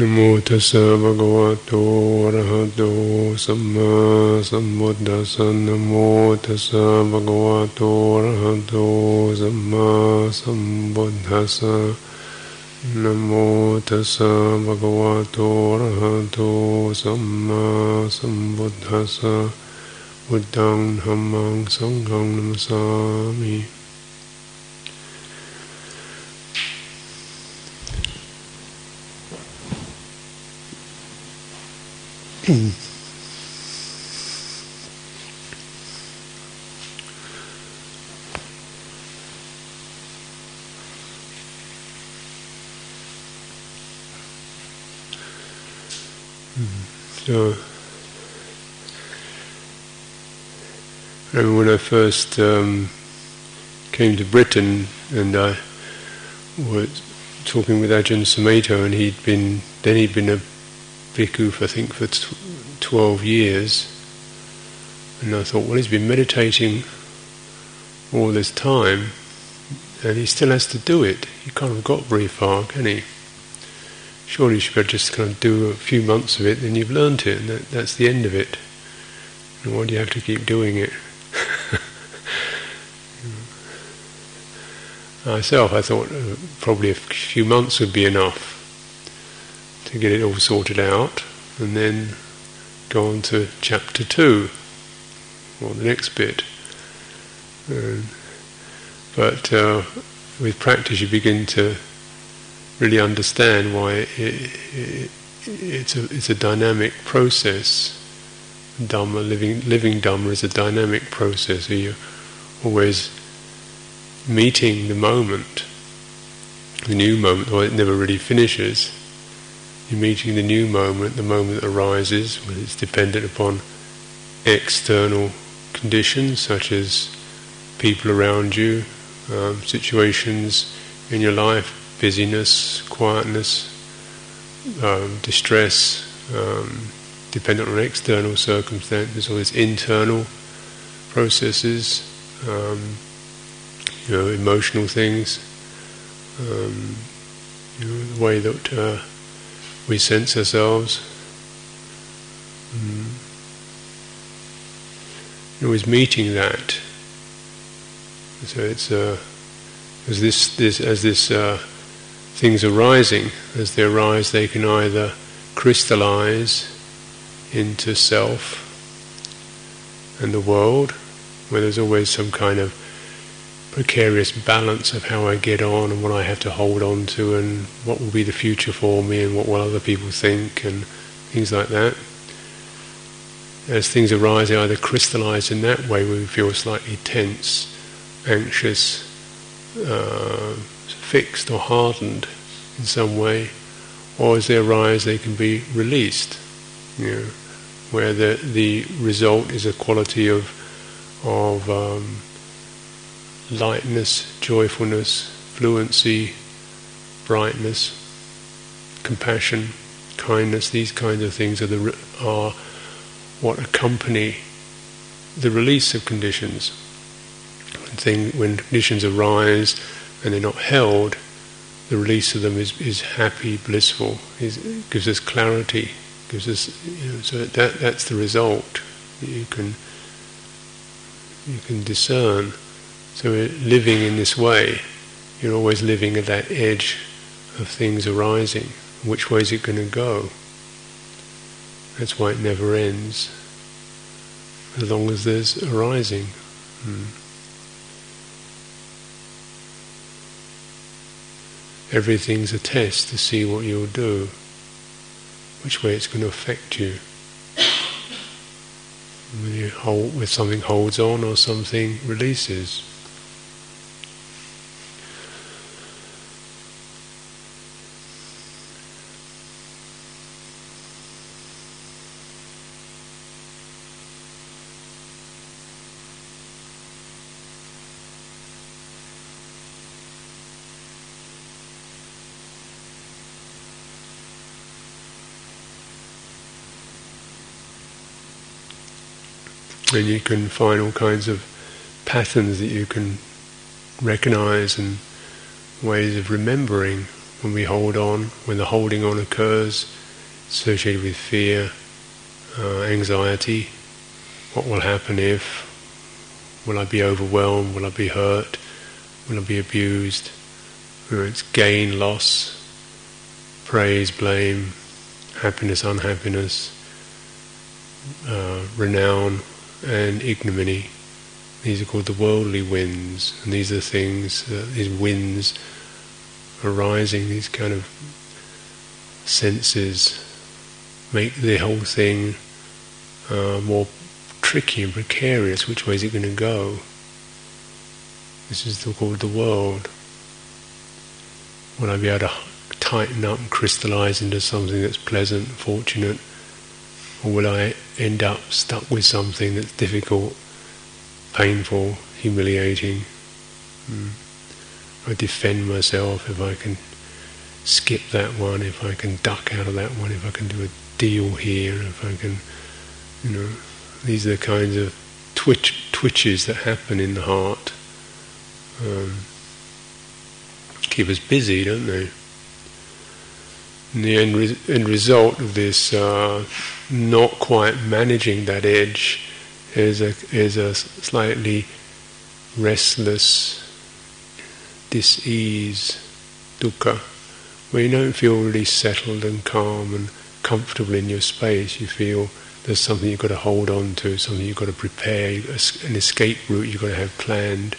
นโมตัสสะภะคะวะโตอะระหะโตสัมมาสัมพุทธัสสะนโมตัสสะภะคะวะโตอะระหะโตสัมมาสัมพุทธัสสะนโมตัสสะภะคะวะโตอะระหะโตสัมมาสัมพุทธัสสะพุทธังธัมมังสังฆังนัมสามิ So, I remember when I first um, came to Britain and I was talking with Ajahn Sumedho and he'd been, then he'd been a bhikkhu for, I think for tw- 12 years and I thought, well he's been meditating all this time and he still has to do it. He can't have got very far, can he? surely you should just kind of do a few months of it, then you've learned it, and that, that's the end of it. And why do you have to keep doing it? Myself, I thought uh, probably a few months would be enough to get it all sorted out, and then go on to chapter two, or the next bit. Um, but uh, with practice, you begin to really understand why it, it, it's a it's a dynamic process. Dhamma, living living Dhamma, is a dynamic process. So you're always meeting the moment, the new moment, or it never really finishes. You're meeting the new moment, the moment that arises, when it's dependent upon external conditions such as people around you, um, situations in your life, busyness, quietness, um, distress, um, dependent on external circumstances, or these internal processes, um, you know, emotional things, um, you know, the way that uh, we sense ourselves. Mm. Always meeting that. So it's uh, as this, this as this uh, things arising, as they arise, they can either crystallize into self and the world, where there's always some kind of precarious balance of how I get on and what I have to hold on to and what will be the future for me and what will other people think and things like that. As things arise, they either crystallize in that way where we feel slightly tense, anxious, uh, fixed or hardened in some way, or as they arise, they can be released. You know, where the the result is a quality of of um, lightness, joyfulness, fluency, brightness, compassion, kindness. These kinds of things are the are what accompany the release of conditions. When, thing, when conditions arise and they're not held, the release of them is, is happy, blissful, is, gives us clarity, gives us, you know, so that, that's the result. You can, you can discern. So we're living in this way, you're always living at that edge of things arising. Which way is it going to go? That's why it never ends. As long as there's arising. Hmm. everything's a test to see what you'll do, which way it's going to affect you. When you hold, when something holds on or something releases. And you can find all kinds of patterns that you can recognize and ways of remembering when we hold on, when the holding on occurs, associated with fear, uh, anxiety. What will happen if? Will I be overwhelmed? Will I be hurt? Will I be abused? Know, it's gain, loss, praise, blame, happiness, unhappiness, uh, renown, and ignominy. These are called the worldly winds, and these are things, uh, these winds arising, these kind of senses make the whole thing uh, more tricky and precarious. Which way is it going to go? This is called the world. Will I be able to tighten up and crystallize into something that's pleasant, fortunate? Or will I end up stuck with something that's difficult, painful, humiliating? Mm. I defend myself if I can skip that one, if I can duck out of that one, if I can do a deal here, if I can, you know, these are the kinds of twitch, twitches that happen in the heart. Um, keep us busy, don't they? And the end, re- end result of this uh, not quite managing that edge is a, is a slightly restless dis-ease, dukkha, where you don't feel really settled and calm and comfortable in your space. You feel there's something you've got to hold on to, something you've got to prepare, an escape route you've got to have planned,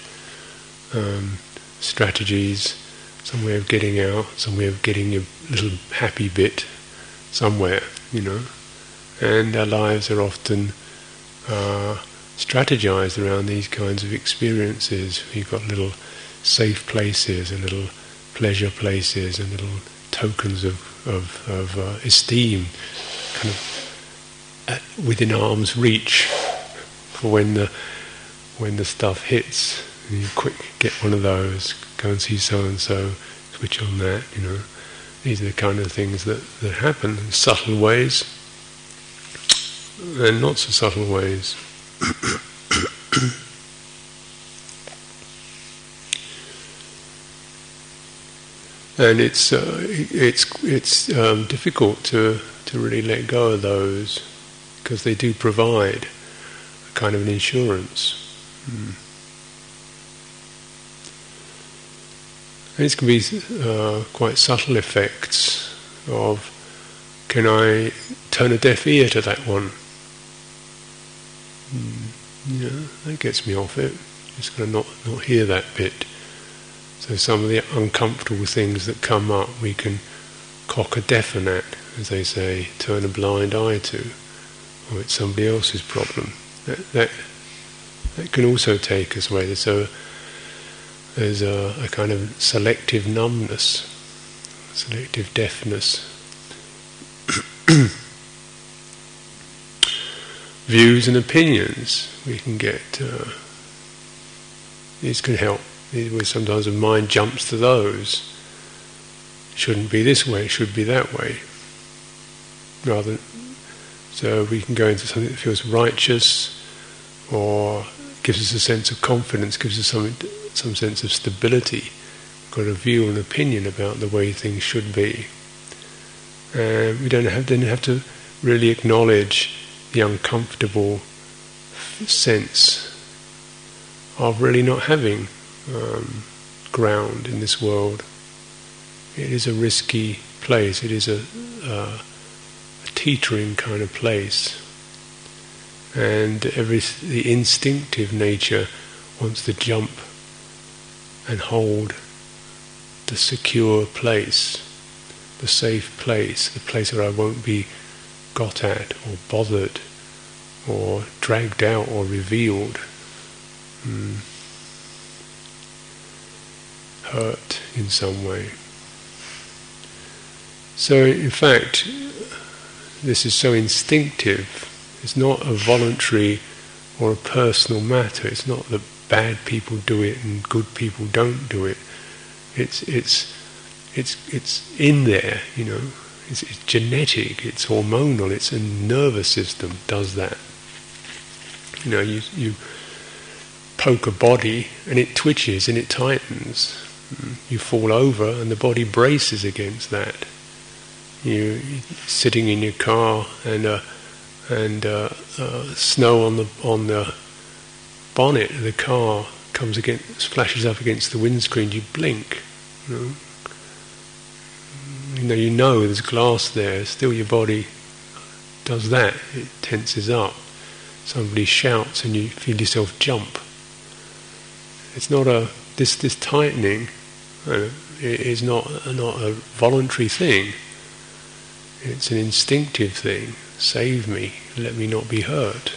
um, strategies, some way of getting out, some way of getting your little happy bit somewhere, you know. And our lives are often uh, strategized around these kinds of experiences. You've got little safe places and little pleasure places and little tokens of, of, of uh, esteem kind of at, within arm's reach for when the when the stuff hits. You quick get one of those go and see so and so switch on that you know. These are the kind of things that, that happen in subtle ways and not so subtle ways and it's uh, it's it's um, difficult to to really let go of those because they do provide a kind of an insurance. Mm. And can be uh, quite subtle effects of can I turn a deaf ear to that one? Mm. Yeah, that gets me off it. Just going to not not hear that bit. So some of the uncomfortable things that come up, we can cock a deafen at, as they say, turn a blind eye to, or it's somebody else's problem. That, that, that can also take us away. So there's a, a kind of selective numbness, selective deafness. Views and opinions we can get. Uh, these can help sometimes the mind jumps to those. Shouldn't be this way, it should be that way. Rather, so we can go into something that feels righteous, or gives us a sense of confidence, gives us some some sense of stability. Got a view and opinion about the way things should be. And we don't have then have to really acknowledge the uncomfortable sense of really not having um, ground in this world. It is a risky place. It is a, uh, a teetering kind of place, and every the instinctive nature wants to jump and hold the secure place, the safe place, the place where I won't be got at or bothered or dragged out or revealed. Mm hurt in some way. So, in fact, this is so instinctive. It's not a voluntary or a personal matter. It's not that bad people do it and good people don't do it. It's it's it's it's in there, you know. It's, it's genetic. It's hormonal. It's a nervous system does that. You know, you you poke a body and it twitches and it tightens You fall over and the body braces against that. You sitting in your car and uh, and uh, uh, snow on the on the bonnet of the car comes against splashes up against the windscreen. You blink. You know, you know, you know there's glass there. Still, your body does that. It tenses up. Somebody shouts and you feel yourself jump. It's not a this this tightening uh, is not not a voluntary thing. It's an instinctive thing. Save me, let me not be hurt.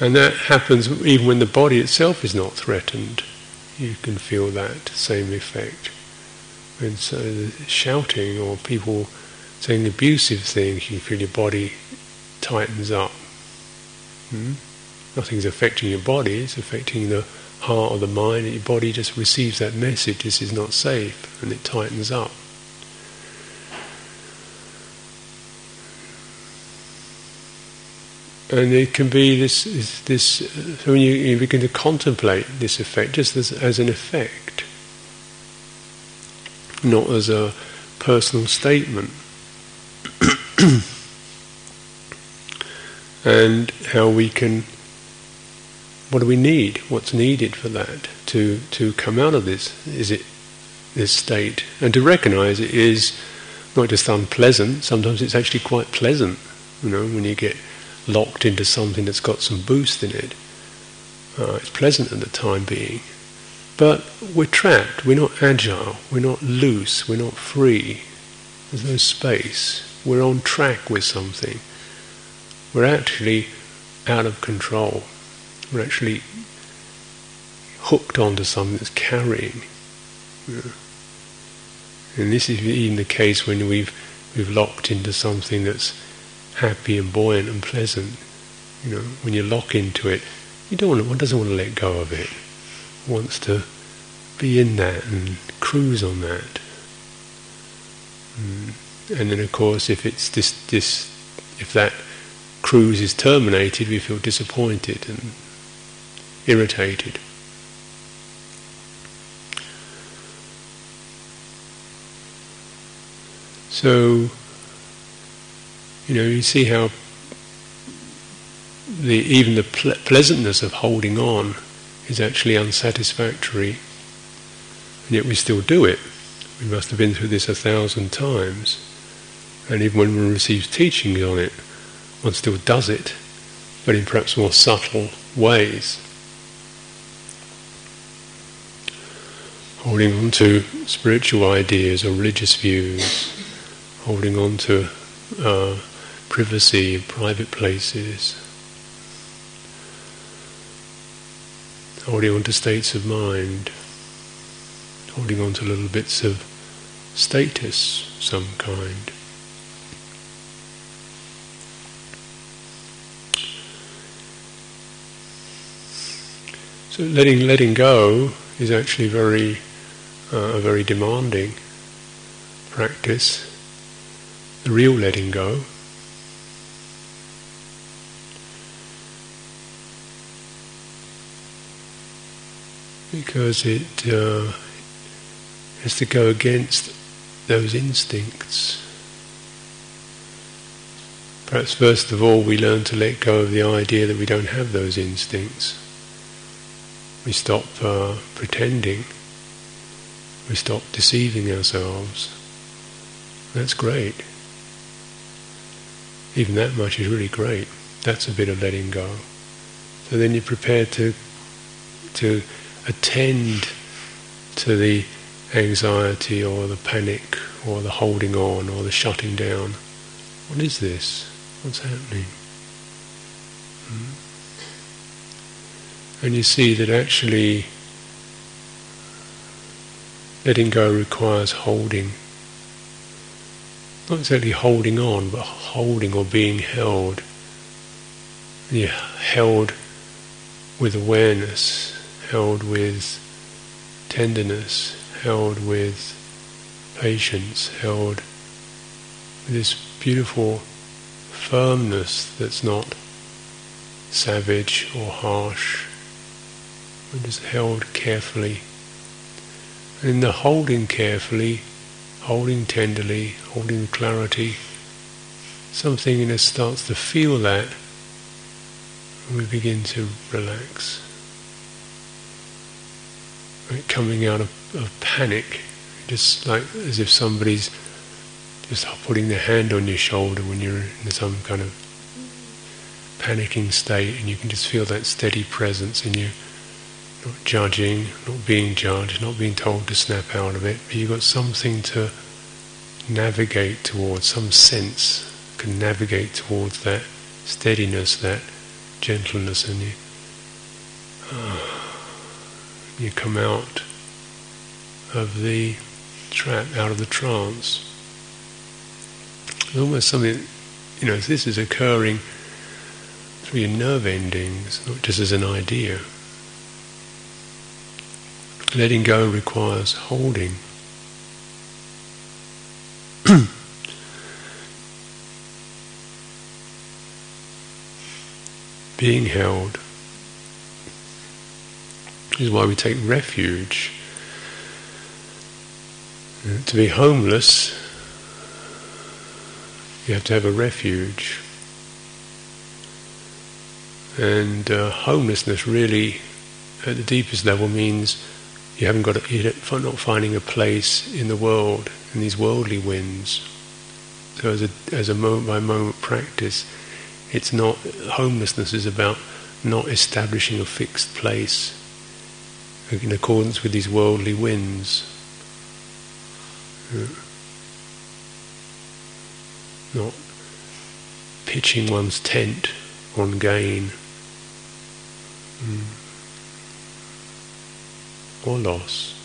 And that happens even when the body itself is not threatened. You can feel that same effect. When so shouting or people saying abusive things, you feel your body tightens up. Hmm? Nothing's affecting your body, it's affecting the heart or the mind, your body just receives that message this is not safe, and it tightens up. And it can be this, this, this so when you, you, begin to contemplate this effect, just as, as an effect, not as a personal statement. and how we can what do we need? What's needed for that to to come out of this? Is it this state? And to recognize it is not just unpleasant. Sometimes it's actually quite pleasant. You know, when you get locked into something that's got some boost in it, uh, it's pleasant at the time being. But we're trapped. We're not agile. We're not loose. We're not free. There's no space. We're on track with something. We're actually out of control. We're actually hooked onto something that's carrying. And this is even the case when we've we've locked into something that's happy and buoyant and pleasant. You know, when you lock into it, you don't want to, one doesn't want to let go of it. Wants to be in that and cruise on that. Mm. And then, of course, if it's this this if that cruise is terminated, we feel disappointed and irritated. So, you know, you see how the even the ple- pleasantness of holding on is actually unsatisfactory, and yet we still do it. We must have been through this a thousand times, and even when one receives teachings on it, one still does it, but in perhaps more subtle ways. holding on to spiritual ideas or religious views, holding on to uh, privacy in private places, holding on to states of mind, holding on to little bits of status some kind. So letting letting go is actually very uh, a very demanding practice. The real letting go. Because it uh, has to go against those instincts. Perhaps first of all we learn to let go of the idea that we don't have those instincts. We stop uh, pretending we stop deceiving ourselves. That's great. Even that much is really great. That's a bit of letting go. So then you're prepared to to attend to the anxiety or the panic or the holding on or the shutting down. What is this? What's happening? Hmm? And you see that actually Letting go requires holding. Not exactly holding on, but holding or being held. You're held with awareness, held with tenderness, held with patience, held with this beautiful firmness that's not savage or harsh. but just held carefully. And in the holding carefully, holding tenderly, holding clarity, something in us starts to feel that, and we begin to relax. Coming out of, of panic, just like as if somebody's just putting their hand on your shoulder when you're in some kind of panicking state, and you can just feel that steady presence in you, not judging, not being judged, not being told to snap out of it, but you've got something to navigate towards, some sense can navigate towards that steadiness, that gentleness in you. You come out of the trap, out of the trance. It's almost something, you know, this is occurring through your nerve endings, not just as an idea. Letting go requires holding. Being held is why we take refuge. To be homeless, you have to have a refuge. And uh, homelessness really, at the deepest level, means you haven't got a, you're not finding a place in the world in these worldly winds. So as a as a moment by moment practice, it's not homelessness is about not establishing a fixed place in accordance with these worldly winds. Not pitching one's tent on gain mm. or loss.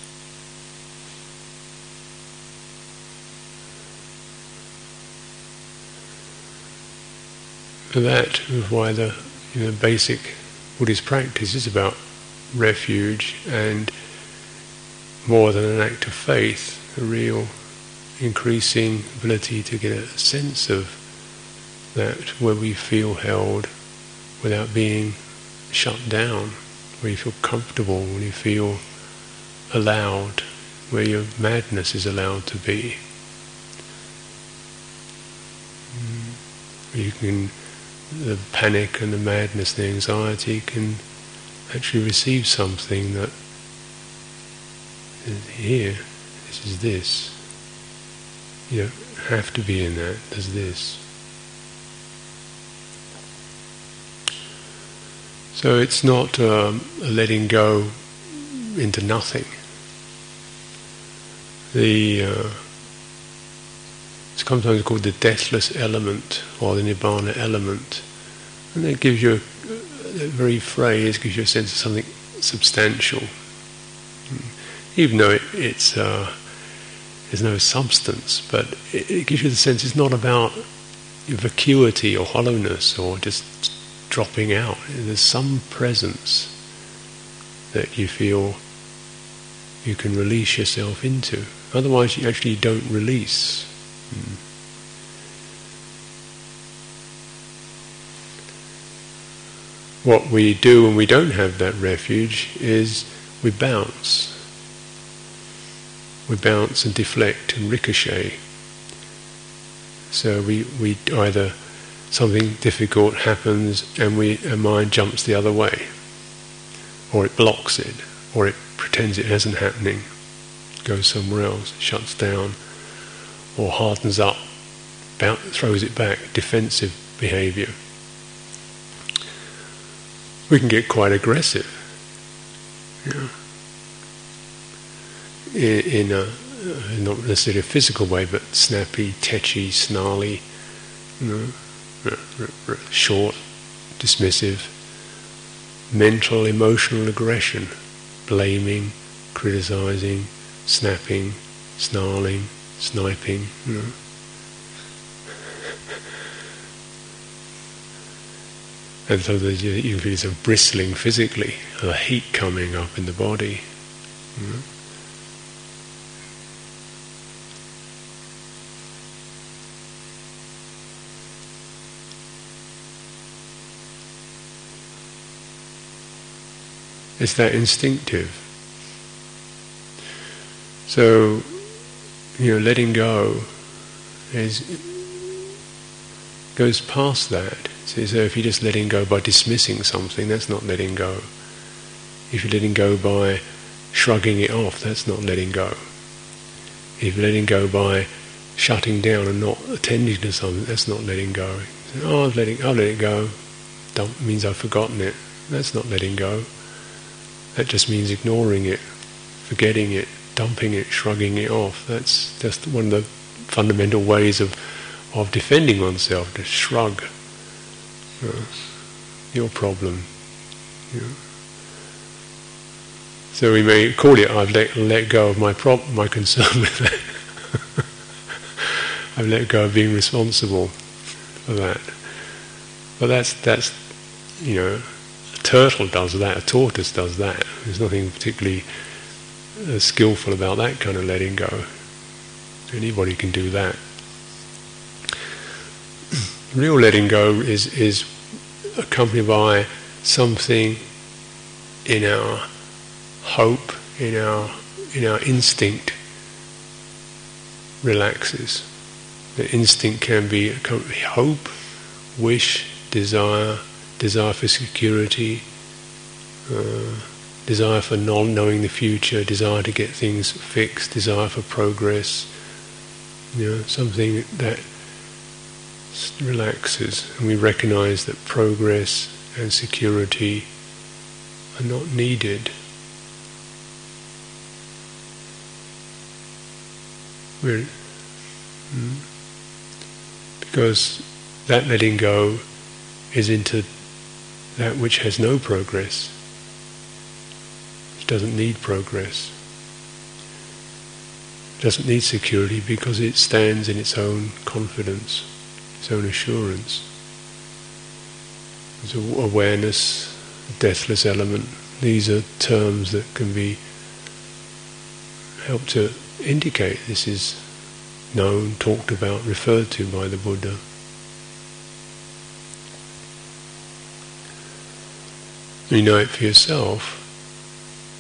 that is why the you know, basic Buddhist practice is about refuge and more than an act of faith, a real increasing ability to get a sense of that where we feel held without being shut down, where you feel comfortable, when you feel allowed, where your madness is allowed to be. Mm. You can, the panic and the madness, the anxiety can actually receive something that is here, this is this. You don't have to be in that, there's this. So it's not um, a letting go into nothing. The uh, it's sometimes called the deathless element or the nibbana element, and it gives you a, that very phrase gives you a sense of something substantial, even though it, it's uh, there's no substance, but it, it, gives you the sense it's not about vacuity or hollowness or just dropping out. There's some presence that you feel you can release yourself into. Otherwise, you actually don't release. Mm. What we do when we don't have that refuge is we bounce. We bounce and deflect and ricochet. So we, we either something difficult happens and we our mind jumps the other way, or it blocks it, or it pretends it hasn't happening, goes somewhere else, shuts down, or hardens up, bounce, throws it back, defensive behavior we can get quite aggressive. Yeah. In, in a not necessarily a physical way, but snappy, tetchy, snarly, you know, short, dismissive, mental, emotional aggression, blaming, criticizing, snapping, snarling, sniping, you know. And so there's, you feel some bristling physically, the heat coming up in the body. Mm-hmm. It's that instinctive. So, you know, letting go is goes past that. So, if you're just letting go by dismissing something, that's not letting go. If you're letting go by shrugging it off, that's not letting go. If you're letting go by shutting down and not attending to something, that's not letting go. Oh, I've let it, I'll let it go. Means I've forgotten it. That's not letting go. That just means ignoring it, forgetting it, dumping it, shrugging it off. That's just one of the fundamental ways of of defending oneself. To shrug. Uh, your problem. So we may call it, I've let, let go of my prop, my concern with that. I've let go of being responsible for that. But that's, that's, you know, a turtle does that, a tortoise does that. There's nothing particularly uh, skillful about that kind of letting go. Anybody can do that. Real letting go is, is accompanied by something in our hope in our in our instinct relaxes. The instinct can be hope, wish, desire, desire for security, uh, desire for not knowing the future, desire to get things fixed, desire for progress. You know, something that relaxes, and we recognize that progress and security are not needed. We're, mm, because that letting go is into that which has no progress, which doesn't need progress, doesn't need security because it stands in its own confidence, its own assurance. There's awareness, deathless element. These are terms that can be help to indicate this is known, talked about, referred to by the Buddha. You know it for yourself.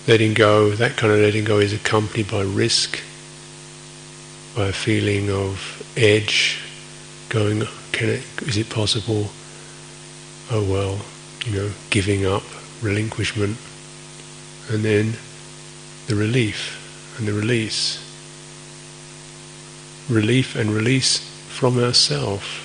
Letting go, that kind of letting go is accompanied by risk, by a feeling of edge, going, can it, is it possible? Oh well, you know, giving up, relinquishment, and then the relief and the release relief and release from ourself.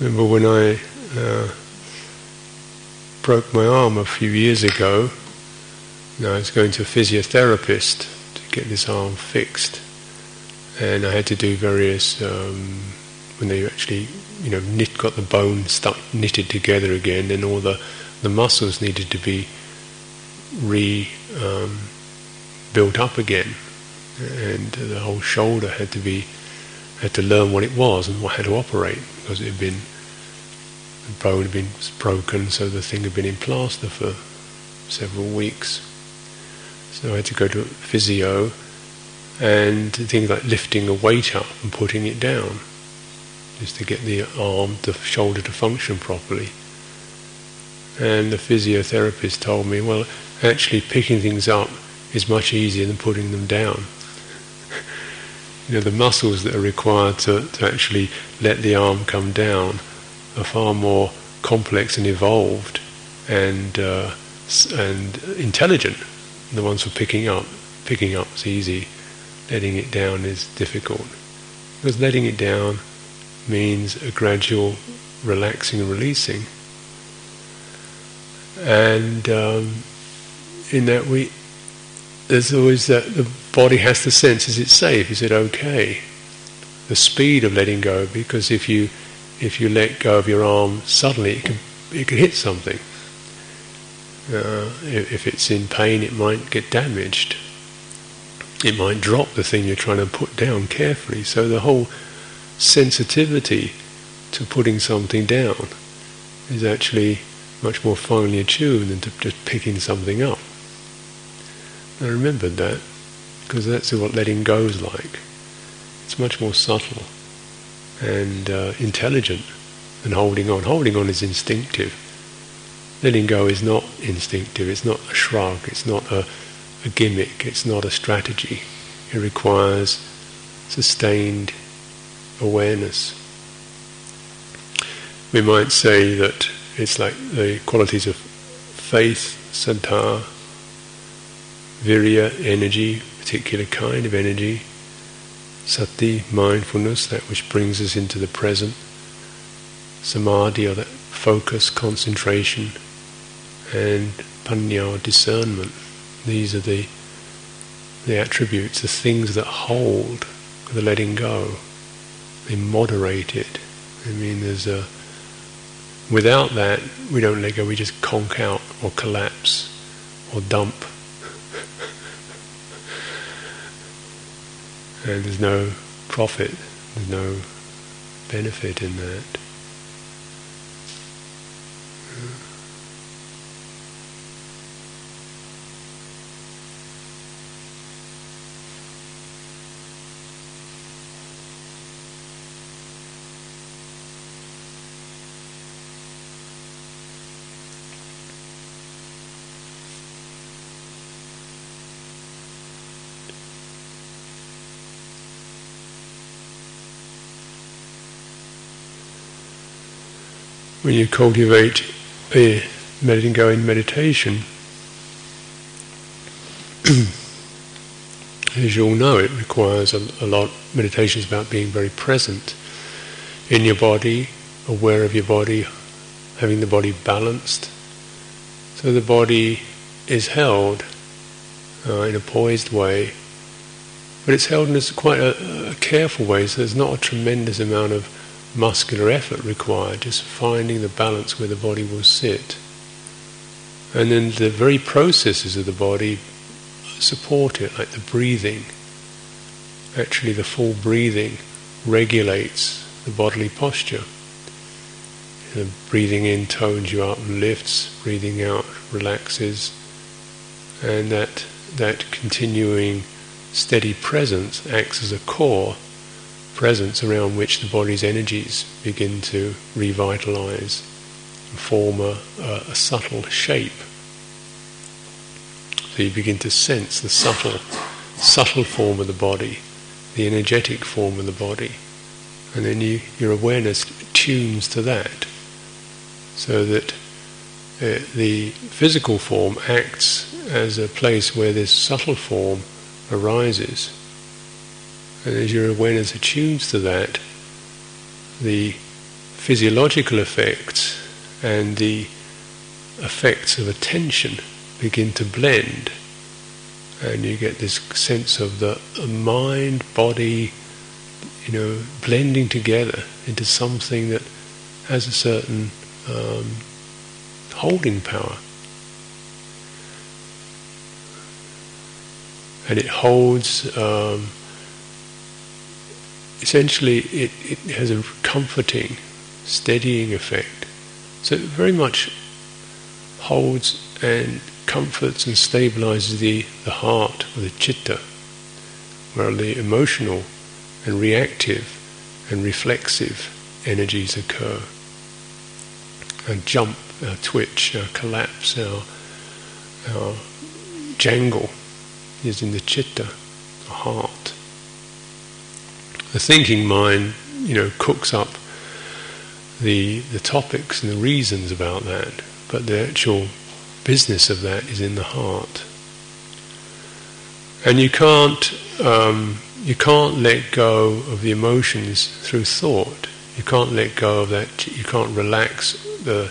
Remember when I uh, broke my arm a few years ago, I was going to a physiotherapist to get this arm fixed, and I had to do various um, when they actually you know, knit, got the bone stuck, knitted together again, and all the, the muscles needed to be re um, built up again, and the whole shoulder had to be had to learn what it was and what, how to operate because it had been the bone had been broken, so the thing had been in plaster for several weeks. So I had to go to physio and things like lifting a weight up and putting it down is to get the arm, the shoulder to function properly. And the physiotherapist told me, well, actually picking things up is much easier than putting them down. you know, the muscles that are required to, to actually let the arm come down are far more complex and evolved and uh, and intelligent. The ones for picking up, picking up is easy. Letting it down is difficult. Because letting it down means a gradual relaxing and releasing. And um, in that we, there's always that the body has to sense: is it safe? Is it okay? The speed of letting go, because if you if you let go of your arm suddenly, it can it can hit something. Uh, if, if it's in pain, it might get damaged. It might drop the thing you're trying to put down carefully. So the whole sensitivity to putting something down is actually much more finely attuned than to just picking something up. I remembered that. because that's what letting go is like. It's much more subtle and uh, intelligent than holding on. Holding on is instinctive. Letting go is not instinctive. It's not a shrug. It's not a, a gimmick. It's not a strategy. It requires sustained awareness. We might say that it's like the qualities of faith, saddha, virya, energy, particular kind of energy, sati, mindfulness, that which brings us into the present, samadhi, or that focus, concentration, and panya, discernment. These are the the attributes, the things that hold the letting go. They moderate it. I mean, there's a without that, we don't let go. We just conk out or collapse or dump. There's no profit. There's no benefit in that. When you cultivate a letting go in meditation, as you all know, it requires a, a lot. Meditation is about being very present in your body, aware of your body, having the body balanced. So the body is held uh, in a poised way, but it's held in a, quite a, a careful way, so there's not a tremendous amount of muscular effort required, just finding the balance where the body will sit. And then the very processes of the body support it, like the breathing. Actually, the full breathing regulates the bodily posture. You know, breathing in tones you up and lifts, breathing out relaxes, and that that continuing steady presence acts as a core presence around which the body's energies begin to revitalize and form a, a, a subtle shape. So you begin to sense the subtle, subtle form of the body, the energetic form of the body, and then you, your awareness tunes to that, so that uh, the physical form acts as a place where this subtle form arises and as your awareness attunes to that, the physiological effects and the effects of attention begin to blend. And you get this sense of the mind, body, you know, blending together into something that has a certain um, holding power. And it holds um, essentially it, it has a comforting, steadying effect. So it very much holds and comforts and stabilizes the, the heart or the chitta, where the emotional and reactive and reflexive energies occur. Our jump, our twitch, our collapse, our, our jangle is in the chitta, the heart the thinking mind, you know, cooks up the the topics and the reasons about that, but the actual business of that is in the heart. And you can't um, you can't let go of the emotions through thought. You can't let go of that. You can't relax the,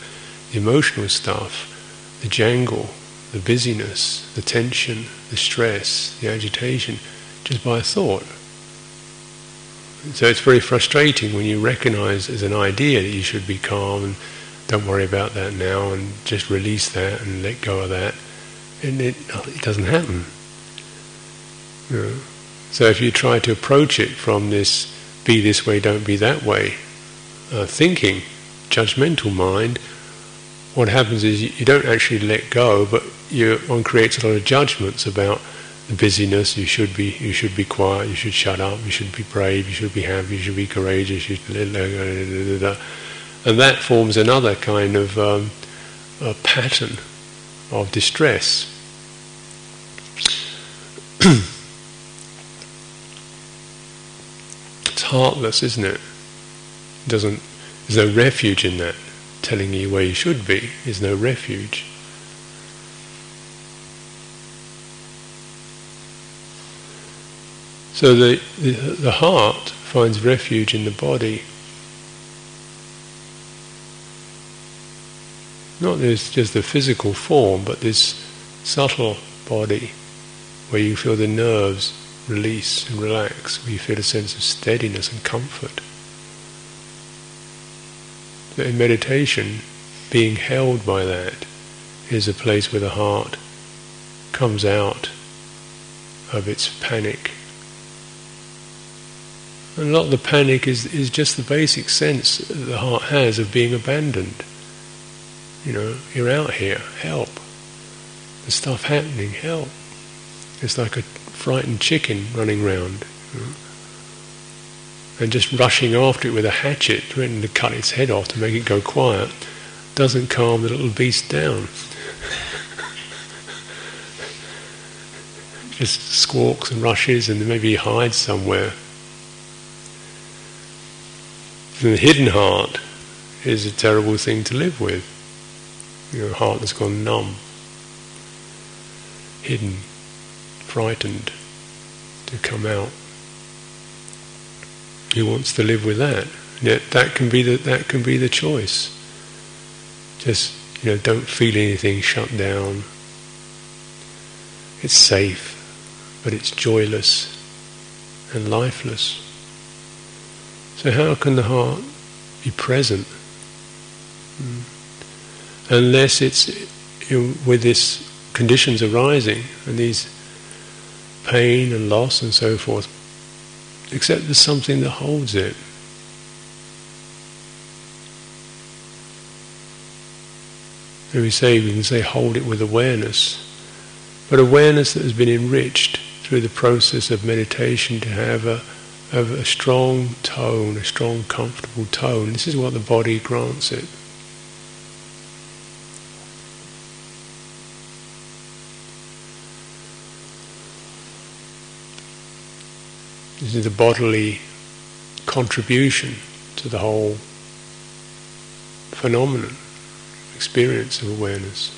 the emotional stuff, the jangle, the busyness, the tension, the stress, the agitation, just by thought. So it's very frustrating when you recognize as an idea that you should be calm and don't worry about that now and just release that and let go of that. And it, it doesn't happen. You know? So if you try to approach it from this be this way, don't be that way uh, thinking, judgmental mind, what happens is you, you don't actually let go, but you, one creates a lot of judgments about the busyness. You should be you should be quiet. You should shut up. You should be brave. You should be happy. You should be courageous. You should, and that forms another kind of um, pattern of distress. it's heartless, isn't it? it? Doesn't there's no refuge in that. Telling you where you should be is no refuge. So the, the, the heart finds refuge in the body. Not this just the physical form, but this subtle body where you feel the nerves release and relax, where you feel a sense of steadiness and comfort. But in meditation, being held by that is a place where the heart comes out of its panic a lot of the panic is, is just the basic sense that the heart has of being abandoned. You know, you're out here, help. There's stuff happening, help. It's like a frightened chicken running around. You know? And just rushing after it with a hatchet, threatening to cut its head off to make it go quiet, doesn't calm the little beast down. just squawks and rushes and maybe hides somewhere. The hidden heart is a terrible thing to live with. Your heart that's gone numb, hidden, frightened to come out. Who wants to live with that? Yet that can be the that can be the choice. Just you know, don't feel anything shut down. It's safe, but it's joyless and lifeless. So, how can the heart be present? Mm. Unless it's with these conditions arising and these pain and loss and so forth, except there's something that holds it. And we say we can say hold it with awareness, but awareness that has been enriched through the process of meditation to have a of a strong tone, a strong, comfortable tone. This is what the body grants it. This is the bodily contribution to the whole phenomenon, experience of awareness.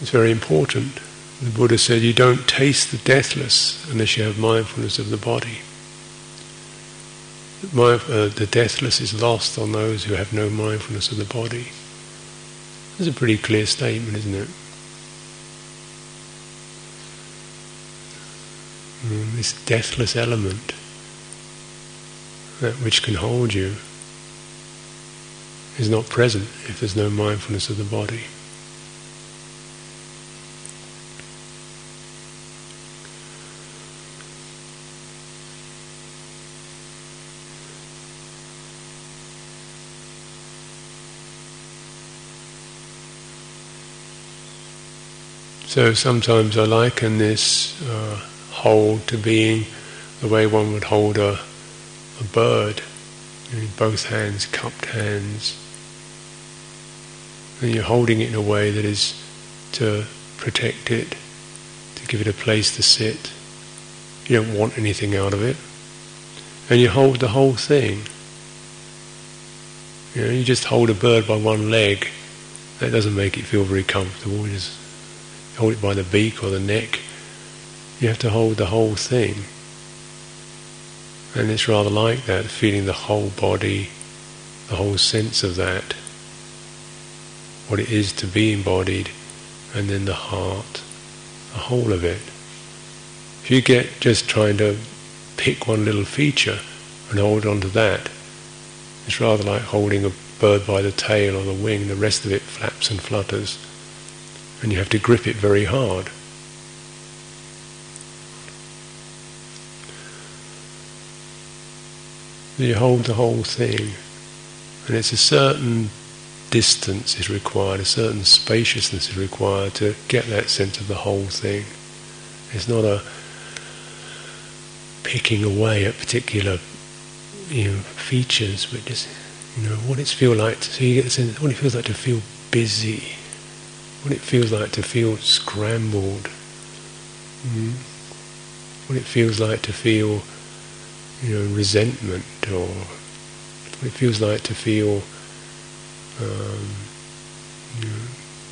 It's very important. The Buddha said, You don't taste the deathless unless you have mindfulness of the body. Uh, the deathless is lost on those who have no mindfulness of the body. That's a pretty clear statement, isn't it? Mm, this deathless element, that which can hold you, is not present if there's no mindfulness of the body. So sometimes I liken this uh, hold to being the way one would hold a, a bird in both hands, cupped hands. And you're holding it in a way that is to protect it, to give it a place to sit. You don't want anything out of it. And you hold the whole thing. You know, you just hold a bird by one leg. That doesn't make it feel very comfortable. You just hold it by the beak or the neck. You have to hold the whole thing. And it's rather like that, feeling the whole body, the whole sense of that, what it is to be embodied, and then the heart, the whole of it. If you get just trying to pick one little feature and hold on to that, it's rather like holding a bird by the tail or the wing, the rest of it flaps and flutters and you have to grip it very hard. You hold the whole thing, and it's a certain distance is required, a certain spaciousness is required to get that sense of the whole thing. It's not a picking away at particular you know, features, but just you know what it feels like. To, so you get the sense what it feels like to feel busy, what it feels like to feel scrambled, mm what it feels like to feel you know resentment, or what it feels like to feel um, you know,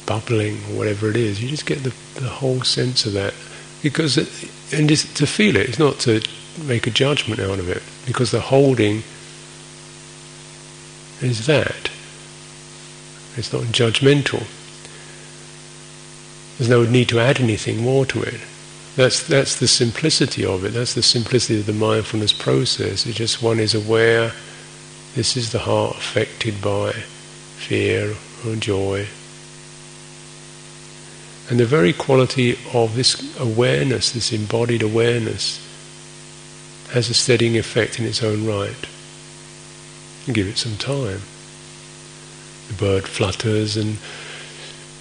bubbling or whatever it is. You just get the, the whole sense of that because it, and just to feel it. It's not to make a judgment out of it because the holding is that. It's not judgmental. There's no need to add anything more to it. That's that's the simplicity of it. That's the simplicity of the mindfulness process. It's just one is aware. This is the heart affected by fear or joy. And the very quality of this awareness, this embodied awareness, has a steadying effect in its own right. And give it some time. The bird flutters and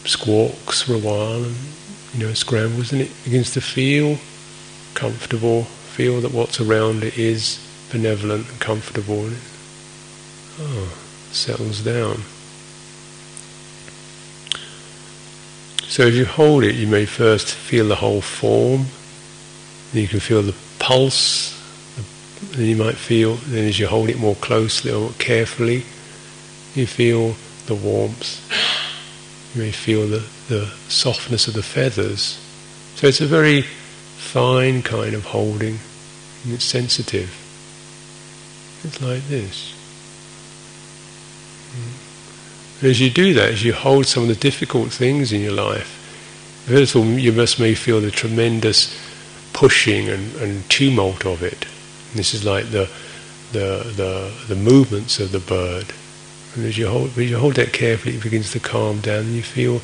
squawks for a while and you know scrambles and it begins to feel comfortable, feel that what's around it is benevolent and comfortable and it oh, settles down. So if you hold it, you may first feel the whole form, then you can feel the pulse, then you might feel, then as you hold it more closely or carefully, you feel the warmth. You may feel the, the softness of the feathers. So it's a very fine kind of holding, and it's sensitive. It's like this. Hmm. And as you do that, as you hold some of the difficult things in your life, first of all, you must may feel the tremendous pushing and, and tumult of it. And this is like the, the, the, the movements of the bird. And as you hold, as you hold that carefully, it begins to calm down, and you feel,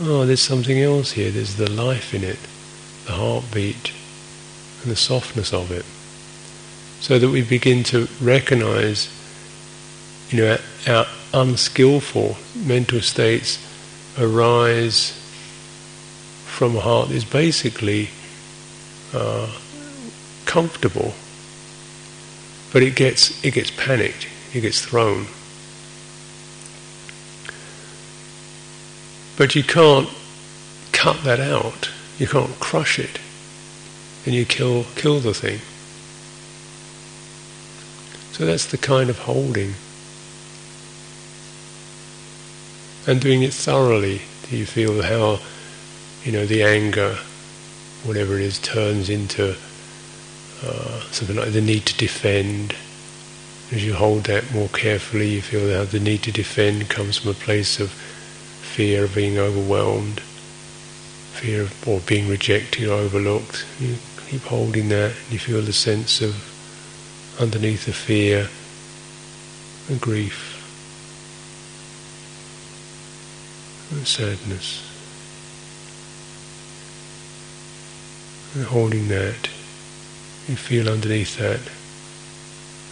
oh, there's something else here. There's the life in it, the heartbeat, and the softness of it. So that we begin to recognize, you know, our unskillful mental states arise from a heart that is basically uh, comfortable, but it gets it gets panicked, it gets thrown. But you can't cut that out. You can't crush it, and you kill kill the thing. So that's the kind of holding and doing it thoroughly. Do you feel how, you know, the anger, whatever it is, turns into uh, something like the need to defend? As you hold that more carefully, you feel how the need to defend comes from a place of fear of being overwhelmed, fear of or being rejected or overlooked. You keep holding that, and you feel the sense of underneath the fear, the grief. And sadness. And holding that, you feel underneath that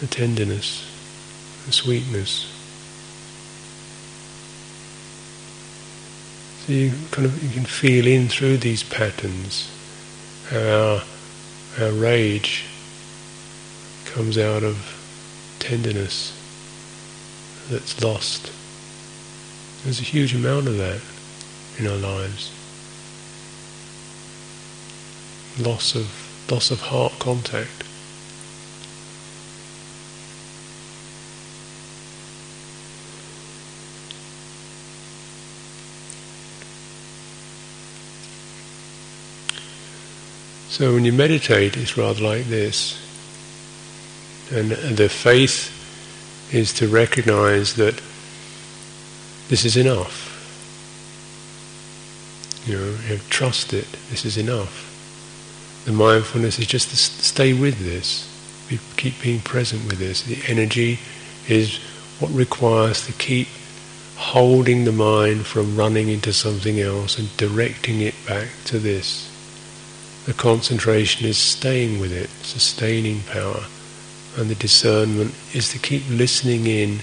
the tenderness, the sweetness. So you kind of you can feel in through these patterns how our, our rage comes out of tenderness that's lost. There's a huge amount of that in our lives. Loss of loss of heart contact. So when you meditate, it's rather like this. And the faith is to recognize that this is enough. You know, trust it. This is enough. The mindfulness is just to stay with this. We keep being present with this. The energy is what requires to keep holding the mind from running into something else and directing it back to this. The concentration is staying with it, sustaining power, and the discernment is to keep listening in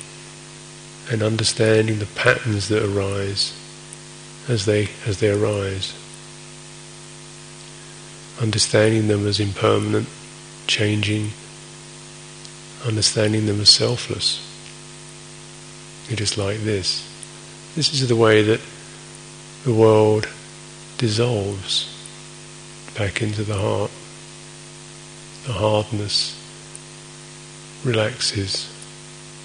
and understanding the patterns that arise as they as they arise. Understanding them as impermanent, changing, understanding them as selfless. It is like this. This is the way that the world dissolves back into the heart. The hardness relaxes.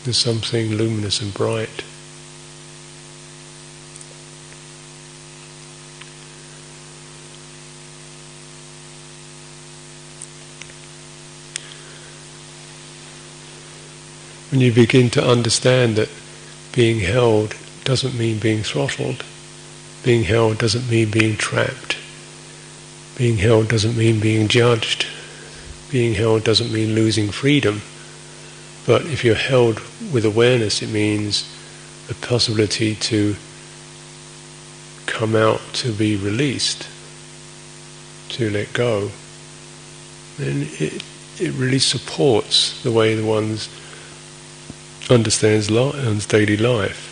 There's something luminous and bright. When you begin to understand that being held doesn't mean being throttled, being held doesn't mean being trapped, being held doesn't mean being judged, being held doesn't mean losing freedom. But if you're held with awareness, it means the possibility to come out to be released, to let go. Then it, it really supports the way the one's understands li- daily life.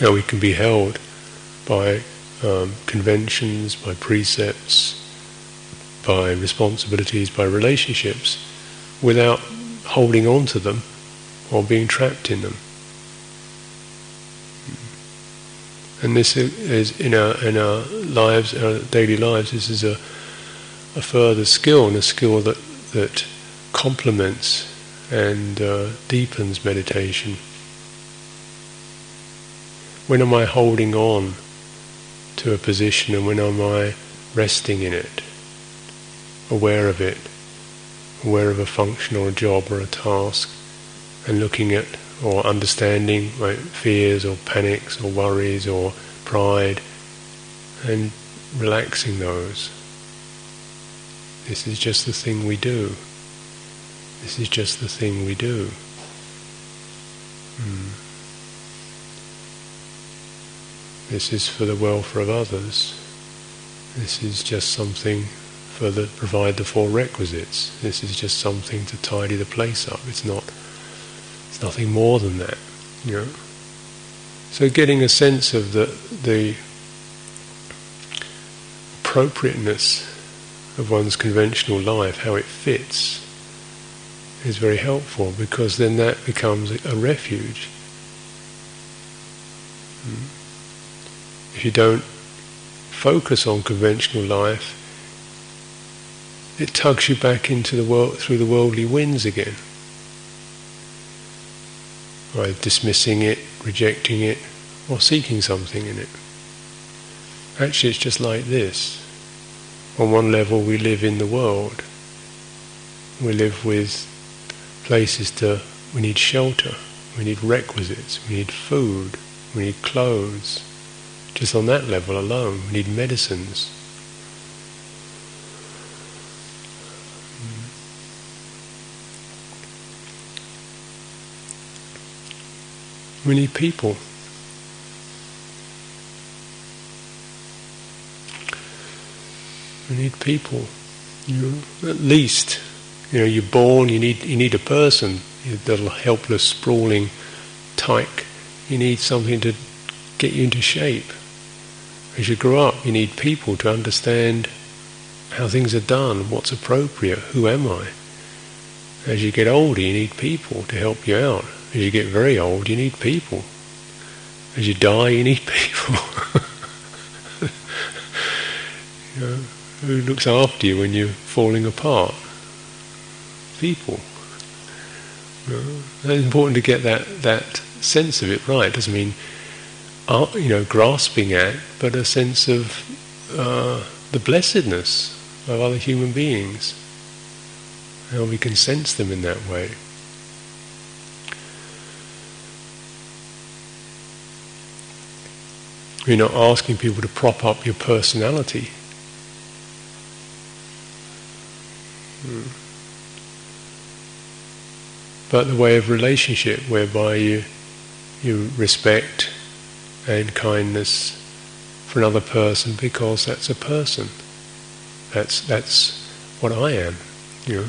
How we can be held by um, conventions, by precepts, by responsibilities, by relationships, without holding on to them or being trapped in them. And this is in our in our lives, our daily lives. This is a a further skill and a skill that that complements and uh, deepens meditation. When am I holding on to a position and when am I resting in it, aware of it, aware of a function or a job or a task, and looking at or understanding fears or panics or worries or pride and relaxing those. This is just the thing we do. This is just the thing we do. Mm. This is for the welfare of others. This is just something for the provide the four requisites. This is just something to tidy the place up. It's not. It's nothing more than that. You know. So getting a sense of the the appropriateness of one's conventional life, how it fits, is very helpful because then that becomes a refuge. Hmm. If you don't focus on conventional life, it tugs you back into the world through the worldly winds again. By dismissing it, rejecting it, or seeking something in it. Actually, it's just like this. On one level, we live in the world. We live with places to, we need shelter, we need requisites, we need food, we need clothes. Just on that level alone, we need medicines. We need people. We need people, you know, at least you know, you're born, you need, you need a person, the little helpless, sprawling tyke. You need something to get you into shape. As you grow up, you need people to understand how things are done, what's appropriate, who am I. As you get older, you need people to help you out. As you get very old, you need people. As you die, you need people. you know, who looks after you when you're falling apart? people. it's important to get that, that sense of it right. Doesn't mean, uh, you know, grasping at, but a sense of uh, the blessedness of other human beings. How we can sense them in that way. You're not asking people to prop up your personality. Hmm but the way of relationship whereby you you respect and kindness for another person because that's a person. That's that's what I am, you know.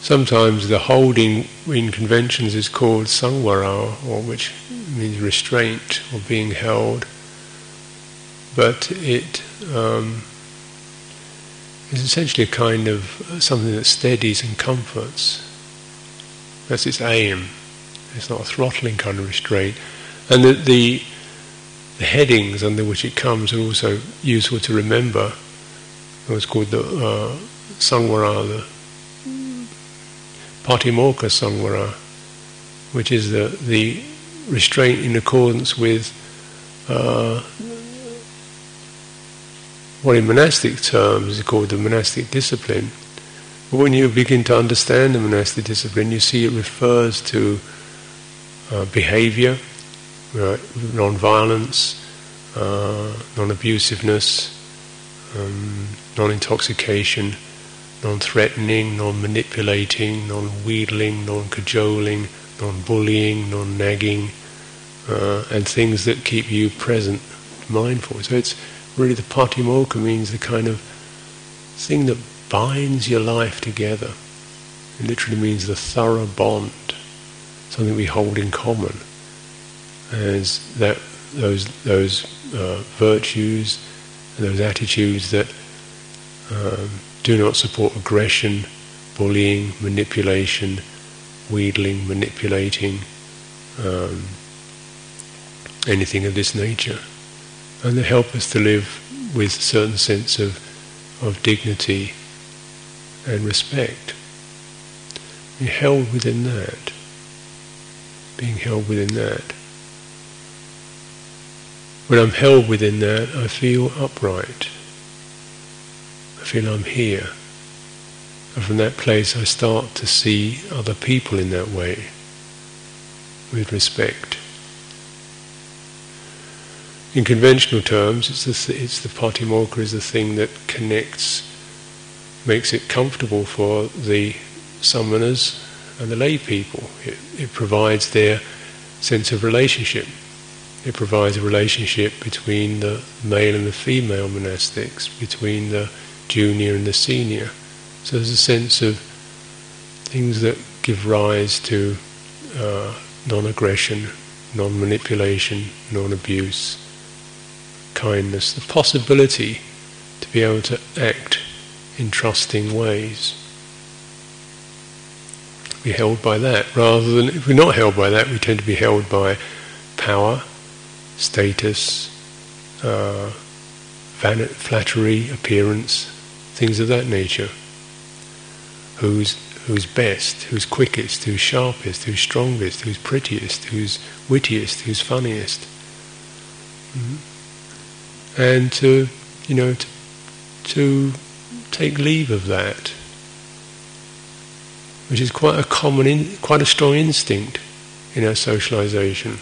sometimes the holding in conventions is called sangvara, or which means restraint or being held, but it um, is essentially a kind of something that steadies and comforts. That's its aim. It's not a throttling kind of restraint. And the, the, the headings under which it comes are also useful to remember. It's called the uh, Sangvara, the Patimokkha Sangvara, which is the, the restraint in accordance with uh, what in monastic terms is called the monastic discipline. But when you begin to understand the monastic discipline, you see it refers to uh, behavior, right, non-violence, uh, non-abusiveness, um, non-intoxication, non-threatening, non-manipulating, non-wheedling, non-cajoling, non-bullying, non-nagging, uh, and things that keep you present, mindful. So it's really the patimokkha means the kind of thing that binds your life together. It literally means the thorough bond, something we hold in common. As that those those uh, virtues, those attitudes that um, do not support aggression, bullying, manipulation, wheedling, manipulating, um, anything of this nature and they help us to live with a certain sense of, of dignity and respect. Being held within that. Being held within that. When I'm held within that, I feel upright. I feel I'm here. And from that place, I start to see other people in that way, with respect. In conventional terms, it's the, it's the patimokkha is the thing that connects, makes it comfortable for the samanas and the lay people. It, it provides their sense of relationship. It provides a relationship between the male and the female monastics, between the junior and the senior. So there's a sense of things that give rise to uh, non-aggression, non-manipulation, non-abuse kindness, the possibility to be able to act in trusting ways. Be held by that rather than if we're not held by that, we tend to be held by power, status, uh, vanity, flattery, appearance, things of that nature. Who's who's best, who's quickest, who's sharpest, who's strongest, who's prettiest, who's wittiest, who's funniest. Mm-hmm and to, you know, to, to take leave of that, which is quite a common, in, quite a strong instinct in our socialization.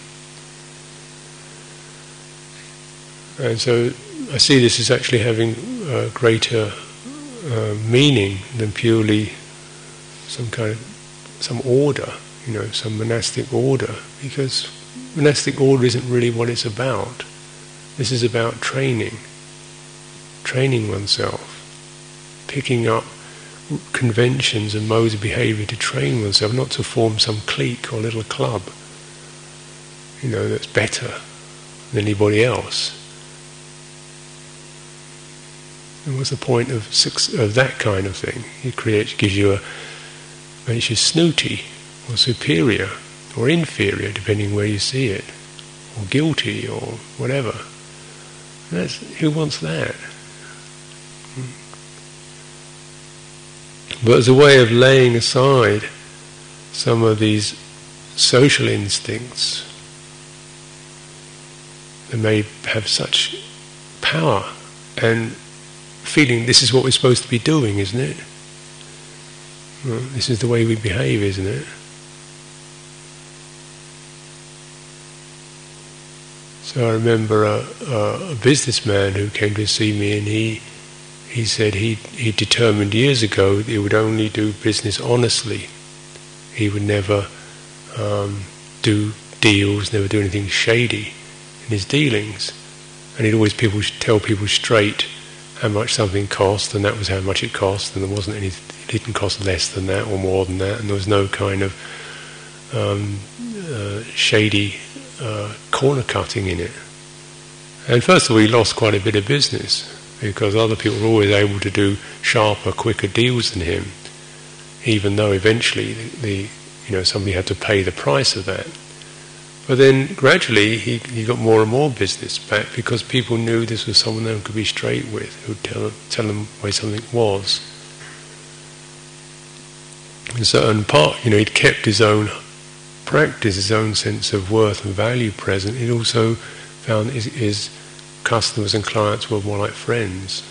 And so I see this as actually having greater uh, meaning than purely some kind of some order, you know, some monastic order, because monastic order isn't really what it's about. This is about training, training oneself, picking up conventions and modes of behavior to train oneself, not to form some clique or little club, you know, that's better than anybody else. And what's the point of, of that kind of thing? It creates, gives you a, makes you snooty or superior or inferior, depending where you see it, or guilty or whatever. That's, who wants that? But as a way of laying aside some of these social instincts that may have such power and feeling this is what we're supposed to be doing, isn't it? Well, this is the way we behave, isn't it? So I remember a, a, a, businessman who came to see me, and he he said he he determined years ago that he would only do business honestly. He would never um, do deals, never do anything shady in his dealings, and he'd always people tell people straight how much something cost, and that was how much it cost, and there wasn't any, it didn't cost less than that or more than that, and there was no kind of um, uh, shady uh, corner cutting in it. And first of all, he lost quite a bit of business because other people were always able to do sharper, quicker deals than him, even though eventually the, the you know somebody had to pay the price of that. But then gradually he, he got more and more business back because people knew this was someone they could be straight with, who'd tell, tell them where something was. And so, and part, you know, he'd kept his own practice, his own sense of worth and value present. He'd also found his, his customers and clients were more like friends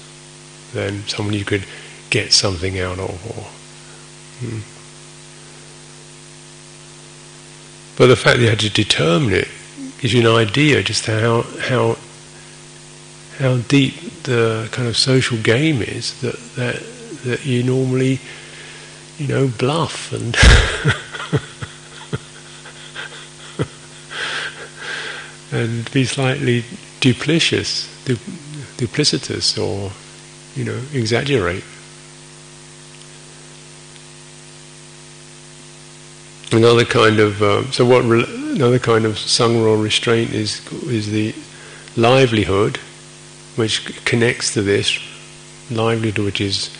than someone you could get something out of. Or, hmm. But the fact that you had to determine it gives you an idea just how how how deep the kind of social game is that that that you normally you know bluff and and be slightly duplicitous duplicitous or you know exaggerate Another kind of um, so what re- another kind of sangha restraint is is the livelihood, which connects to this livelihood, which is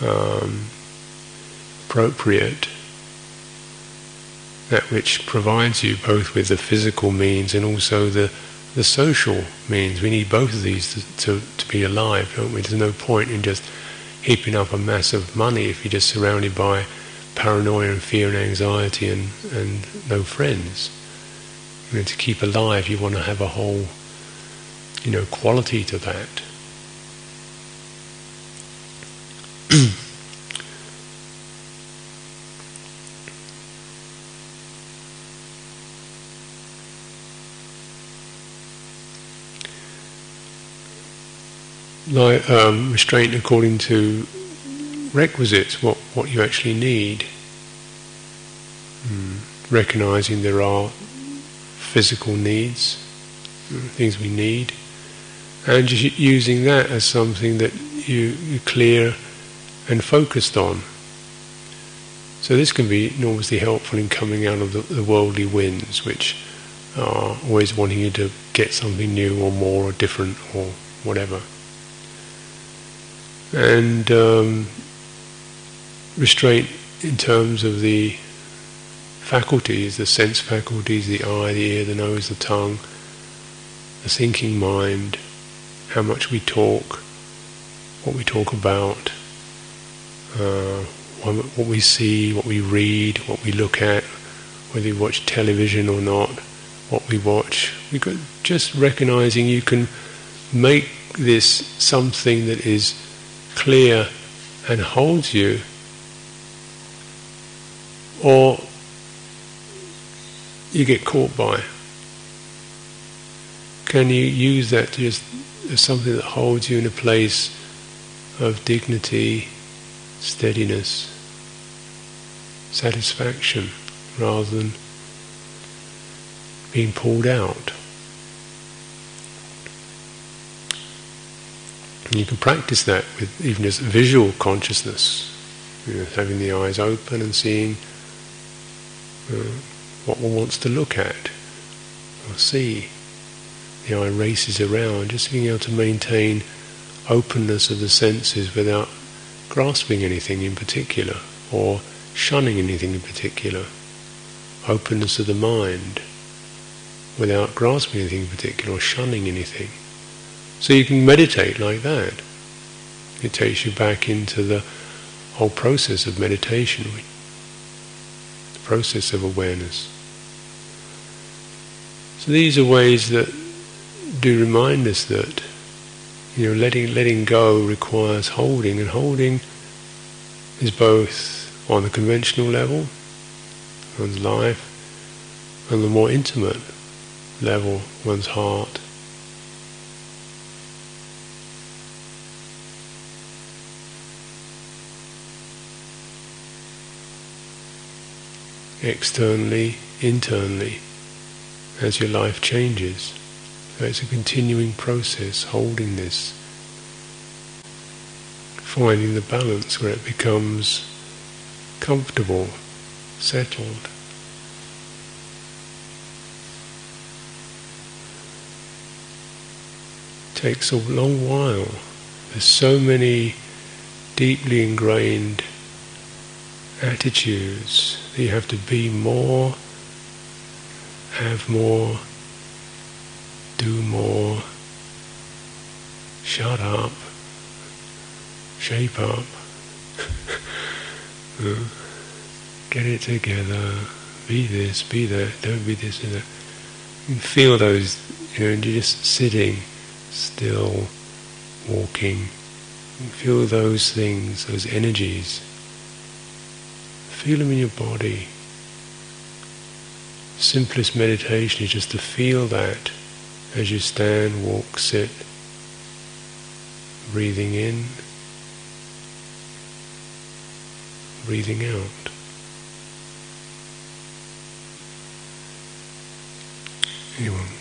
um, appropriate. That which provides you both with the physical means and also the the social means. We need both of these to, to, to be alive, don't we? There's no point in just heaping up a mass of money if you're just surrounded by paranoia and fear and anxiety and, and no friends. You know, to keep alive, you want to have a whole, you know, quality to that. like um, restraint according to requisites, what, what you actually need. Mm. Recognizing there are physical needs, mm, things we need, and just using that as something that you, you're clear and focused on. So this can be enormously helpful in coming out of the, the worldly winds, which are always wanting you to get something new or more or different or whatever. And um, restraint in terms of the faculties, the sense faculties, the eye, the ear, the nose, the tongue, the thinking mind, how much we talk, what we talk about, uh, what we see, what we read, what we look at, whether we watch television or not, what we watch. We got just recognizing you can make this something that is clear and holds you or you get caught by. Can you use that just as something that holds you in a place of dignity, steadiness, satisfaction, rather than being pulled out? And you can practice that with even just visual consciousness, you know, having the eyes open and seeing uh, what one wants to look at or see. The eye races around, just being able to maintain openness of the senses without grasping anything in particular or shunning anything in particular. Openness of the mind without grasping anything in particular or shunning anything. So you can meditate like that. It takes you back into the whole process of meditation, the process of awareness. So these are ways that do remind us that you know letting letting go requires holding, and holding is both on the conventional level, one's life, and the more intimate level, one's heart. Externally, internally, as your life changes. So it's a continuing process, holding this. finding the balance where it becomes comfortable, settled. takes a long while. There's so many deeply ingrained attitudes you have to be more, have more, do more, shut up, shape up, uh, get it together, be this, be that, don't be this and that. You feel those, you know, and you're just sitting still, walking. Feel those things, those energies. Feel them in your body. Simplest meditation is just to feel that as you stand, walk, sit, breathing in, breathing out. Anyone?